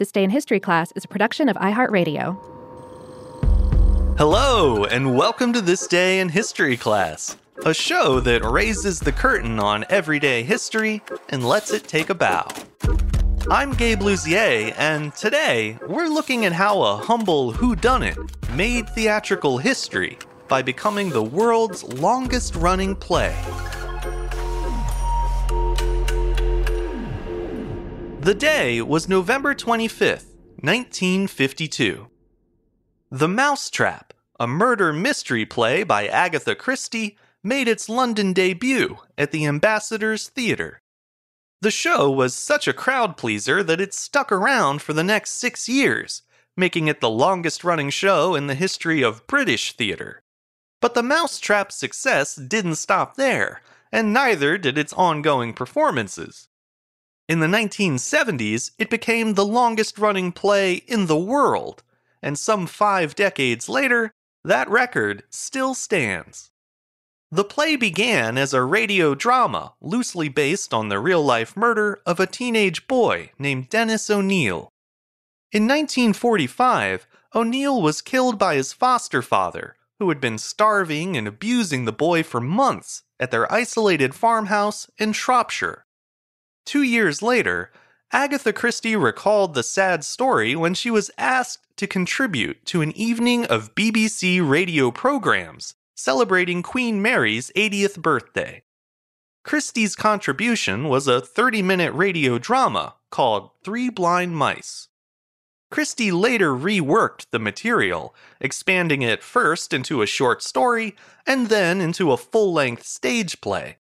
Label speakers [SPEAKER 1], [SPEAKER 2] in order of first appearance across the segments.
[SPEAKER 1] This Day in History class is a production of iHeartRadio.
[SPEAKER 2] Hello, and welcome to This Day in History class, a show that raises the curtain on everyday history and lets it take a bow. I'm Gabe Luzier, and today we're looking at how a humble whodunit made theatrical history by becoming the world's longest running play. The day was November 25th, 1952. The Mousetrap, a murder mystery play by Agatha Christie, made its London debut at the Ambassador's Theatre. The show was such a crowd pleaser that it stuck around for the next six years, making it the longest running show in the history of British theatre. But the Mousetrap's success didn't stop there, and neither did its ongoing performances. In the 1970s, it became the longest running play in the world, and some five decades later, that record still stands. The play began as a radio drama loosely based on the real life murder of a teenage boy named Dennis O'Neill. In 1945, O'Neill was killed by his foster father, who had been starving and abusing the boy for months at their isolated farmhouse in Shropshire. Two years later, Agatha Christie recalled the sad story when she was asked to contribute to an evening of BBC radio programs celebrating Queen Mary's 80th birthday. Christie's contribution was a 30 minute radio drama called Three Blind Mice. Christie later reworked the material, expanding it first into a short story and then into a full length stage play.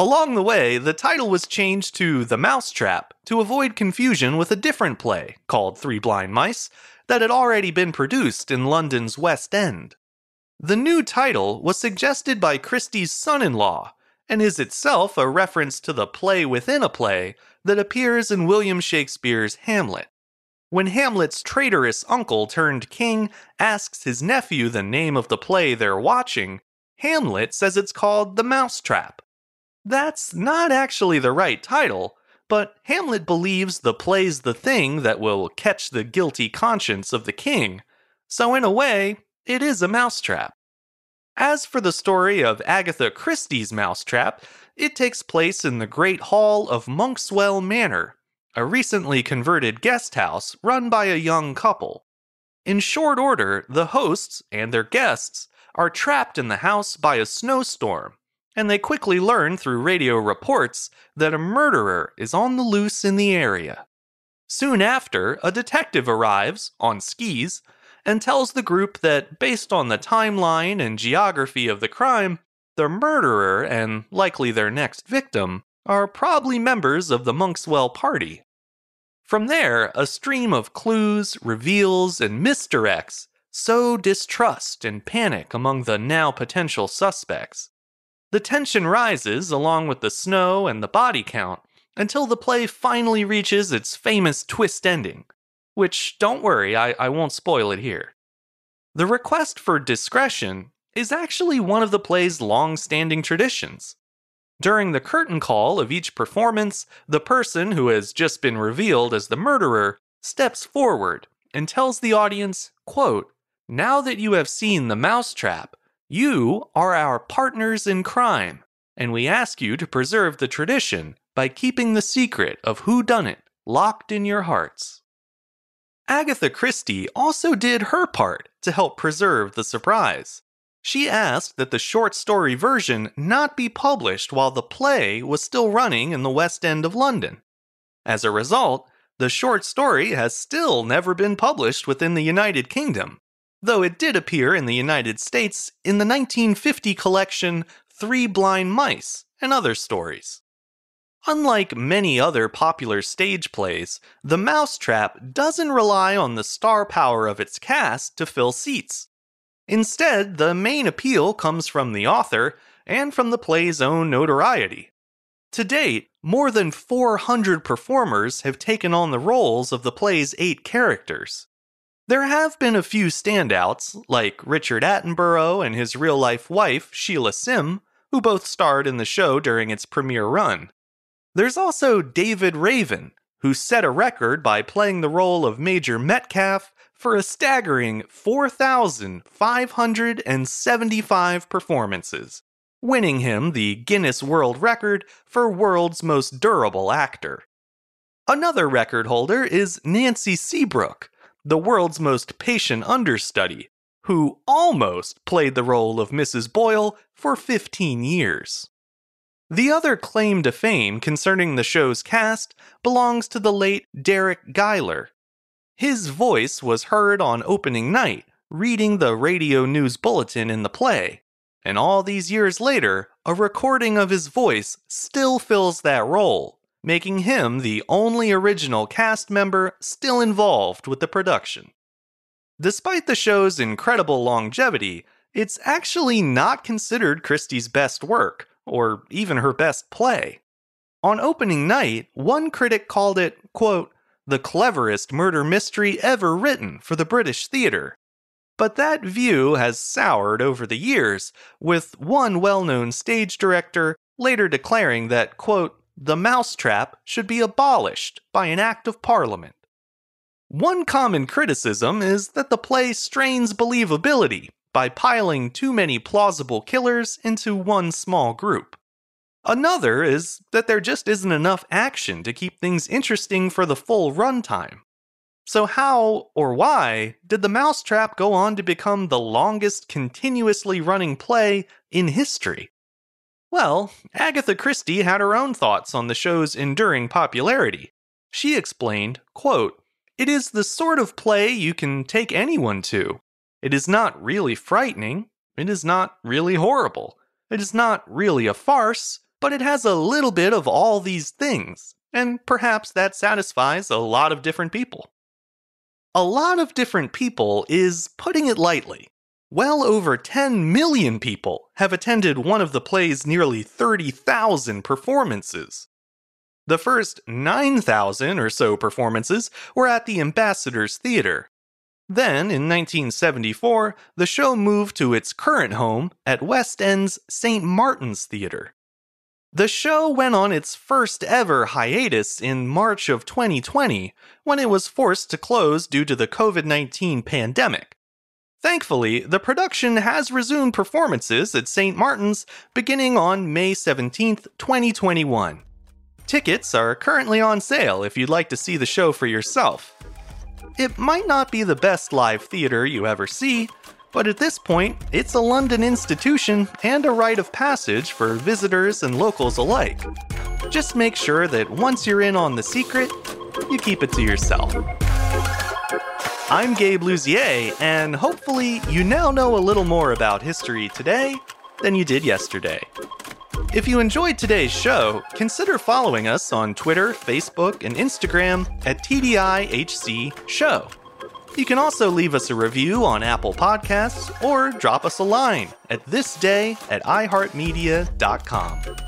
[SPEAKER 2] Along the way, the title was changed to The Mousetrap to avoid confusion with a different play, called Three Blind Mice, that had already been produced in London's West End. The new title was suggested by Christie's son in law, and is itself a reference to the play within a play that appears in William Shakespeare's Hamlet. When Hamlet's traitorous uncle turned king asks his nephew the name of the play they're watching, Hamlet says it's called The Mousetrap. That's not actually the right title, but Hamlet believes the play's the thing that will catch the guilty conscience of the king, so in a way, it is a mousetrap. As for the story of Agatha Christie's mousetrap, it takes place in the Great Hall of Monkswell Manor, a recently converted guest house run by a young couple. In short order, the hosts and their guests are trapped in the house by a snowstorm and they quickly learn through radio reports that a murderer is on the loose in the area. Soon after, a detective arrives, on skis, and tells the group that based on the timeline and geography of the crime, the murderer and likely their next victim are probably members of the Monkswell party. From there, a stream of clues, reveals, and misdirects sow distrust and panic among the now potential suspects. The tension rises along with the snow and the body count until the play finally reaches its famous twist ending, which, don't worry, I, I won't spoil it here. The request for discretion is actually one of the play's long standing traditions. During the curtain call of each performance, the person who has just been revealed as the murderer steps forward and tells the audience, quote, Now that you have seen the mousetrap, you are our partners in crime, and we ask you to preserve the tradition by keeping the secret of who done it locked in your hearts. Agatha Christie also did her part to help preserve the surprise. She asked that the short story version not be published while the play was still running in the West End of London. As a result, the short story has still never been published within the United Kingdom, though it did appear in the United States in the 1950 collection Three Blind Mice and Other Stories. Unlike many other popular stage plays, The Mousetrap doesn't rely on the star power of its cast to fill seats. Instead, the main appeal comes from the author and from the play's own notoriety. To date, more than 400 performers have taken on the roles of the play's eight characters. There have been a few standouts, like Richard Attenborough and his real life wife, Sheila Sim, who both starred in the show during its premiere run. There's also David Raven, who set a record by playing the role of Major Metcalf for a staggering 4,575 performances, winning him the Guinness World Record for World's Most Durable Actor. Another record holder is Nancy Seabrook, the world's most patient understudy, who almost played the role of Mrs. Boyle for 15 years. The other claim to fame concerning the show's cast belongs to the late Deryck Guyler. His voice was heard on opening night, reading the radio news bulletin in the play, and all these years later, a recording of his voice still fills that role, making him the only original cast member still involved with the production. Despite the show's incredible longevity, it's actually not considered Christie's best work, or even her best play. On opening night, one critic called it, quote, the cleverest murder mystery ever written for the British theatre. But that view has soured over the years, with one well known stage director later declaring that, quote, the mousetrap should be abolished by an act of parliament. One common criticism is that the play strains believability by piling too many plausible killers into one small group. Another is that there just isn't enough action to keep things interesting for the full runtime. So, how or why did The Mousetrap go on to become the longest continuously running play in history? Well, Agatha Christie had her own thoughts on the show's enduring popularity. She explained, quote, It is the sort of play you can take anyone to. It is not really frightening. It is not really horrible. It is not really a farce, but it has a little bit of all these things, and perhaps that satisfies a lot of different people. A lot of different people is putting it lightly. Well over 10 million people have attended one of the play's nearly 30,000 performances. The first 9,000 or so performances were at the Ambassadors Theatre, then, in 1974, the show moved to its current home at West End's St. Martin's Theatre. The show went on its first ever hiatus in March of 2020 when it was forced to close due to the COVID 19 pandemic. Thankfully, the production has resumed performances at St. Martin's beginning on May 17, 2021. Tickets are currently on sale if you'd like to see the show for yourself. It might not be the best live theater you ever see, But at this point, it's a London institution and a rite of passage for visitors and locals alike. Just make sure that once you're in on the secret, you keep it to yourself. I'm Gabe Luzier, and hopefully, you now know a little more about history today than you did yesterday. If you enjoyed today's show, consider following us on Twitter, Facebook, and Instagram at TDIHC Show. You can also leave us a review on Apple Podcasts or drop us a line at thisday at iHeartMedia.com.